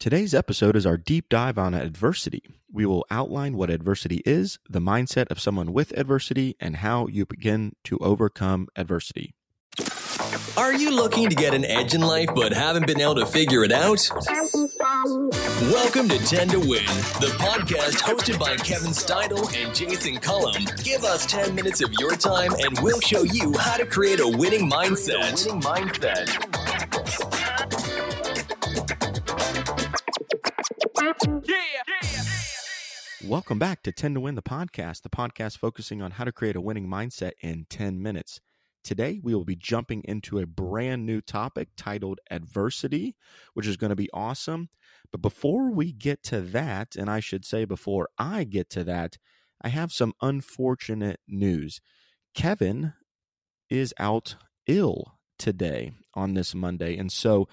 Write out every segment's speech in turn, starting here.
Today's episode is our deep dive on adversity. We will outline what adversity is, the mindset of someone with adversity, and how you begin to overcome adversity. Are you looking to get an edge in life but haven't been able to figure it out? Welcome to 10 to Win, the podcast hosted by Kevin Steidel and Jason Cullum. Give us 10 minutes of your time and we'll show you how to create a winning mindset. Winning mindset. Welcome back to 10 to Win the podcast, the podcast focusing on how to create a winning mindset in 10 minutes. Today, we will be jumping into a brand new topic titled adversity, which is going to be awesome. But before we get to that, and I should say before I get to that, I have some unfortunate news. Kevin is out ill today on this Monday. And so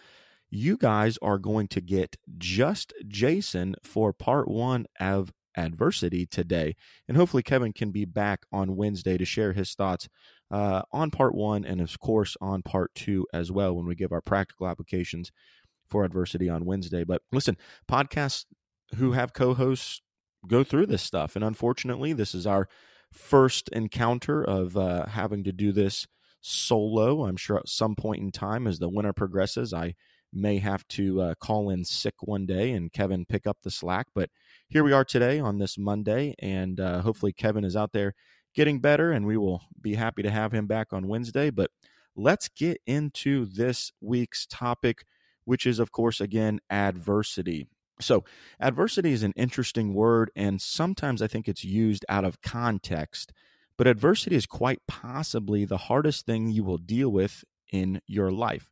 you guys are going to get just Jason for part one of adversity today. And hopefully, Kevin can be back on Wednesday to share his thoughts uh, on part one and, of course, on part two as well when we give our practical applications for adversity on Wednesday. But listen, podcasts who have co hosts go through this stuff. And unfortunately, this is our first encounter of uh, having to do this solo. I'm sure at some point in time, as the winter progresses, I may have to uh, call in sick one day and Kevin pick up the slack. But here we are today on this Monday, and uh, hopefully Kevin is out there getting better, and we will be happy to have him back on Wednesday. But let's get into this week's topic, which is, of course, again, adversity. So, adversity is an interesting word, and sometimes I think it's used out of context. But adversity is quite possibly the hardest thing you will deal with in your life.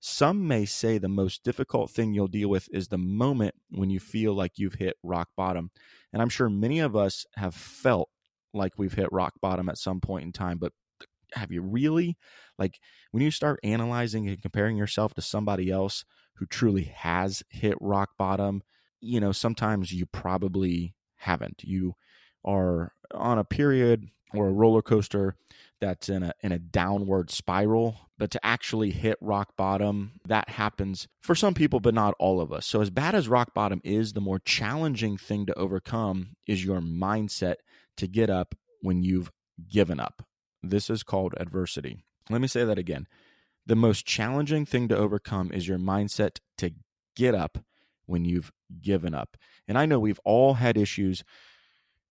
Some may say the most difficult thing you'll deal with is the moment when you feel like you've hit rock bottom. And I'm sure many of us have felt like we've hit rock bottom at some point in time, but have you really? Like when you start analyzing and comparing yourself to somebody else who truly has hit rock bottom, you know, sometimes you probably haven't. You are on a period or a roller coaster that's in a in a downward spiral but to actually hit rock bottom that happens for some people but not all of us. So as bad as rock bottom is the more challenging thing to overcome is your mindset to get up when you've given up. This is called adversity. Let me say that again. The most challenging thing to overcome is your mindset to get up when you've given up. And i know we've all had issues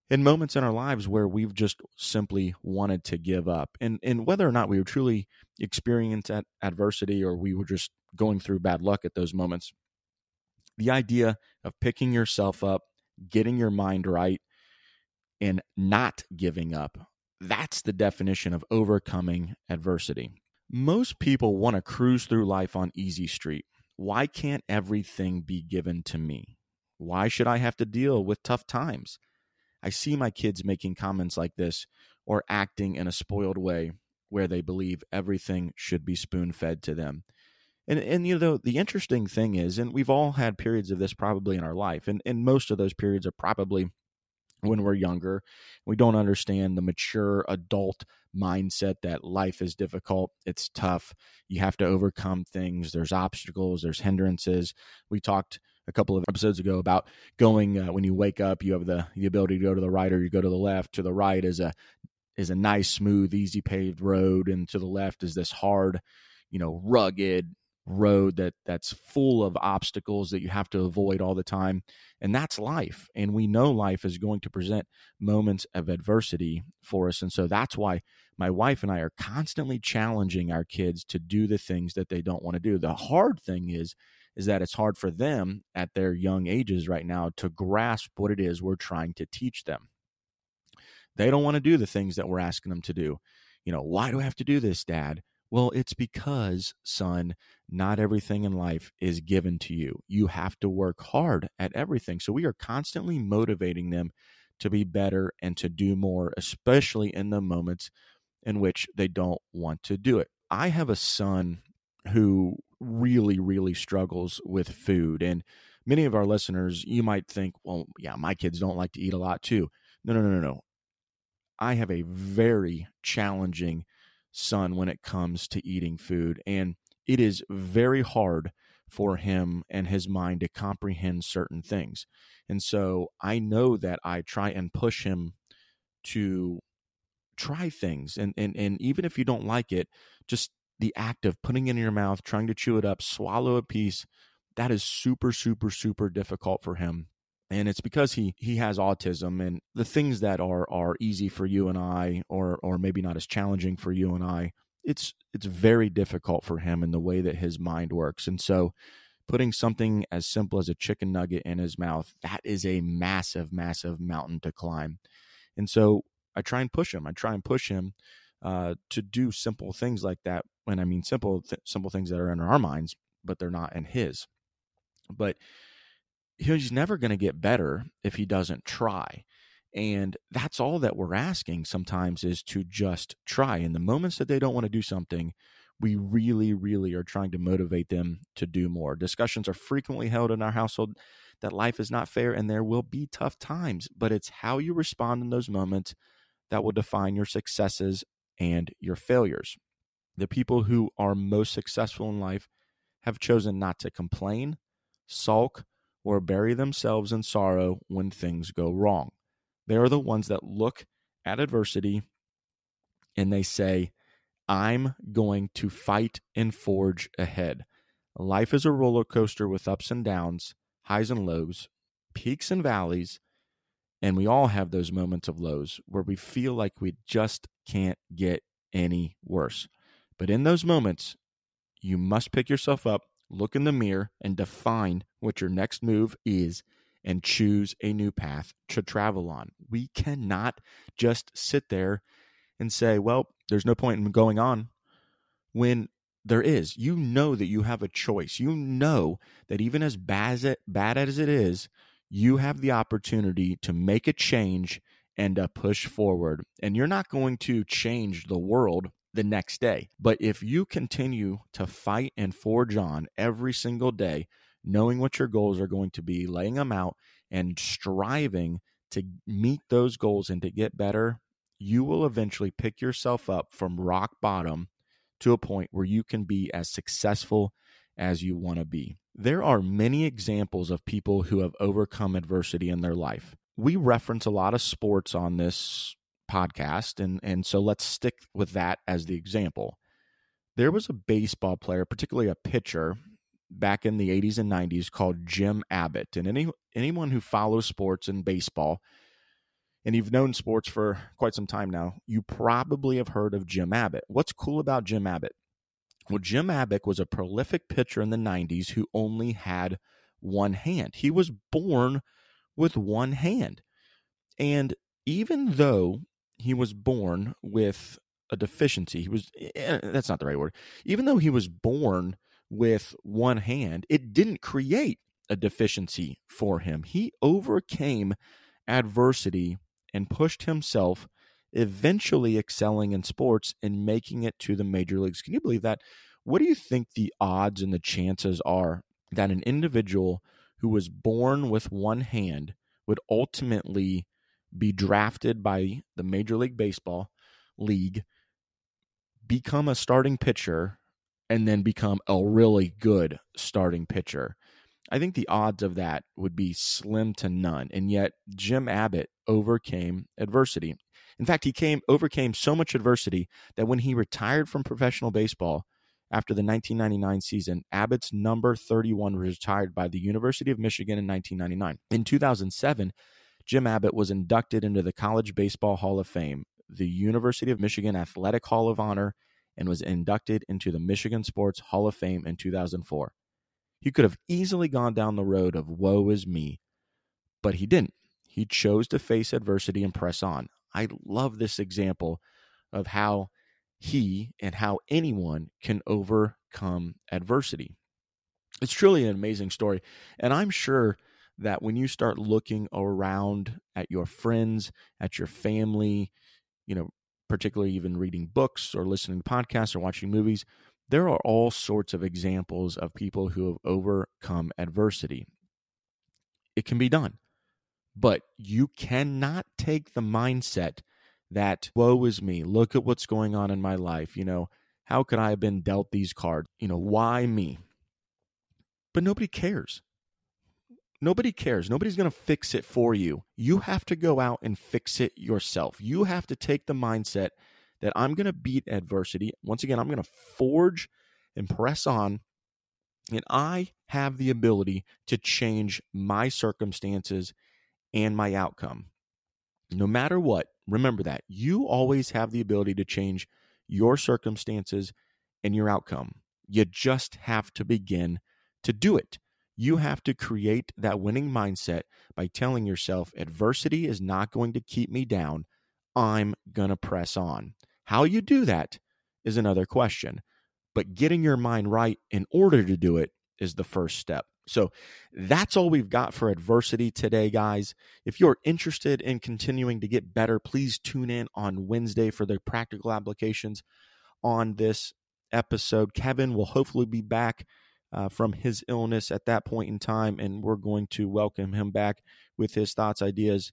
in moments in our lives where we've just simply wanted to give up. And and whether or not we were truly experiencing adversity or we were just going through bad luck at those moments the idea of picking yourself up getting your mind right and not giving up that's the definition of overcoming adversity. Most people want to cruise through life on easy street. Why can't everything be given to me? Why should i have to deal with tough times I see my kids making comments like this or acting in a spoiled way where they believe everything should be spoon fed to them. And and you know the interesting thing is, and we've all had periods of this probably in our life, and and most of those periods are probably when we're younger. We don't understand the mature adult mindset that life is difficult, it's tough, you have to overcome things, there's obstacles, there's hindrances. We talked a couple of episodes ago about going uh, when you wake up, you have the the ability to go to the right or you go to the left. To the right is a is a nice, smooth, easy paved road, and to the left is this hard, you know, rugged road that that's full of obstacles that you have to avoid all the time. And that's life. And we know life is going to present moments of adversity for us. And so that's why my wife and I are constantly challenging our kids to do the things that they don't want to do. The hard thing is is that it's hard for them at their young ages right now to grasp what it is we're trying to teach them. They don't want to do the things that we're asking them to do. You know, why do I have to do this, dad? Well, it's because, son, not everything in life is given to you. You have to work hard at everything. So we are constantly motivating them to be better and to do more, especially in the moments in which they don't want to do it. I have a son who really, really struggles with food. And many of our listeners, you might think, well, yeah, my kids don't like to eat a lot too. No, no, no, no, no. I have a very challenging son when it comes to eating food. And it is very hard for him and his mind to comprehend certain things. And so I know that I try and push him to try things and and and even if you don't like it, just the act of putting it in your mouth, trying to chew it up, swallow a piece, that is super super super difficult for him. And it's because he he has autism and the things that are are easy for you and I or or maybe not as challenging for you and I it's it's very difficult for him in the way that his mind works. And so putting something as simple as a chicken nugget in his mouth that is a massive massive mountain to climb. And so I try and push him I try and push him uh, to do simple things like that when I mean simple th- simple things that are in our minds but they're not in his but he's never going to get better if he doesn't try. And that's all that we're asking sometimes is to just try. In the moments that they don't want to do something, we really, really are trying to motivate them to do more. Discussions are frequently held in our household that life is not fair and there will be tough times, but it's how you respond in those moments that will define your successes and your failures. The people who are most successful in life have chosen not to complain, sulk, or bury themselves in sorrow when things go wrong. They are the ones that look at adversity and they say, I'm going to fight and forge ahead. Life is a roller coaster with ups and downs, highs and lows, peaks and valleys, and we all have those moments of lows where we feel like we just can't get any worse. But in those moments, you must pick yourself up look in the mirror and define what your next move is and choose a new path to travel on. We cannot just sit there and say, well, there's no point in going on when there is. You know that you have a choice. You know that even as bad as it, is, you have the opportunity to make a change and to push forward. And you're not going to change the world the next day. But if you continue to fight and forge on every single day, knowing what your goals are going to be, laying them out, and striving to meet those goals and to get better, you will eventually pick yourself up from rock bottom to a point where you can be as successful as you want to be. There are many examples of people who have overcome adversity in their life. We reference a lot of sports on this podcast, and and so let's stick with that as the example. There was a baseball player, particularly a pitcher, back in the 80s and 90s called Jim Abbott. And any anyone who follows sports and baseball, and you've known sports for quite some time now, you probably have heard of Jim Abbott. What's cool about Jim Abbott? Well, Jim Abbott was a prolific pitcher in the 90s who only had one hand. He was born with one hand. And even though he was born with a deficiency. He was eh, that's not the right word. Even though he was born with one hand, it didn't create a deficiency for him. He overcame adversity and pushed himself eventually excelling in sports and making it to the major leagues. Can you believe that? What do you think the odds and the chances are that an individual who was born with one hand would ultimately be drafted by the Major League Baseball league, become a starting pitcher, and then become a really good starting pitcher. I think the odds of that would be slim to none. And yet Jim Abbott overcame adversity. In fact, he came overcame so much adversity that when he retired from professional baseball after the 1999 season, Abbott's number 31 was retired by the University of Michigan in 1999. In 2007, Jim Abbott was inducted into the College Baseball Hall of Fame, the University of Michigan Athletic Hall of Honor, and was inducted into the Michigan Sports Hall of Fame in 2004. He could have easily gone down the road of woe is me, but he didn't. He chose to face adversity and press on. I love this example of how he and how anyone can overcome adversity. It's truly an amazing story. And I'm sure that when you start looking around at your friends, at your family, you know, particularly even reading books or listening to podcasts or watching movies, there are all sorts of examples of people who have overcome adversity. It can be done, but you cannot take the mindset that, woe is me, look at what's going on in my life. You know, how could I have been dealt these cards? You know, why me? but nobody cares. Nobody cares. Nobody's going to fix it for you. You have to go out and fix it yourself. You have to take the mindset that I'm going to beat adversity. Once again, I'm going to forge and press on. And I have the ability to change my circumstances and my outcome. No matter what, remember that you always have the ability to change your circumstances and your outcome. You just have to begin to do it. You have to create that winning mindset by telling yourself adversity is not going to keep me down. I'm going to press on. How you do that is another question, but getting your mind right in order to do it is the first step. So that's all we've got for adversity today, guys. If you're interested in continuing to get better, please tune in on Wednesday for the practical applications on this episode. Kevin will hopefully be back uh, from his illness at that point in time, and we're going to welcome him back with his thoughts, ideas,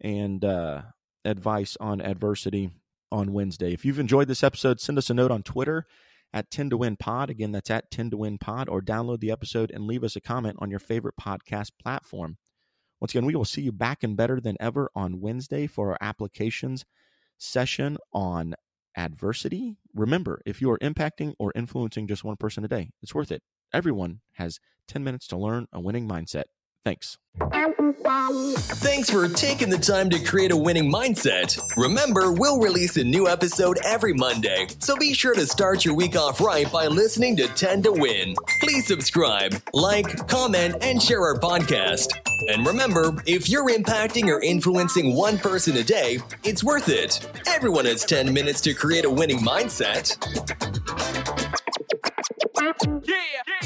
and uh, advice on adversity on Wednesday. If you've enjoyed this episode, send us a note on Twitter at 10 to win pod. Again, that's at 10 to win pod, or download the episode and leave us a comment on your favorite podcast platform. Once again, we will see you back and better than ever on Wednesday for our applications session on adversity. Remember, if you are impacting or influencing just one person a day, it's worth it. Everyone has 10 minutes to learn a winning mindset. Thanks. Thanks for taking the time to create a winning mindset. Remember, we'll release a new episode every Monday, so be sure to start your week off right by listening to 10 to Win. Please subscribe, like, comment, and share our podcast. And remember, if you're impacting or influencing one person a day, it's worth it. Everyone has 10 minutes to create a winning mindset. Yeah.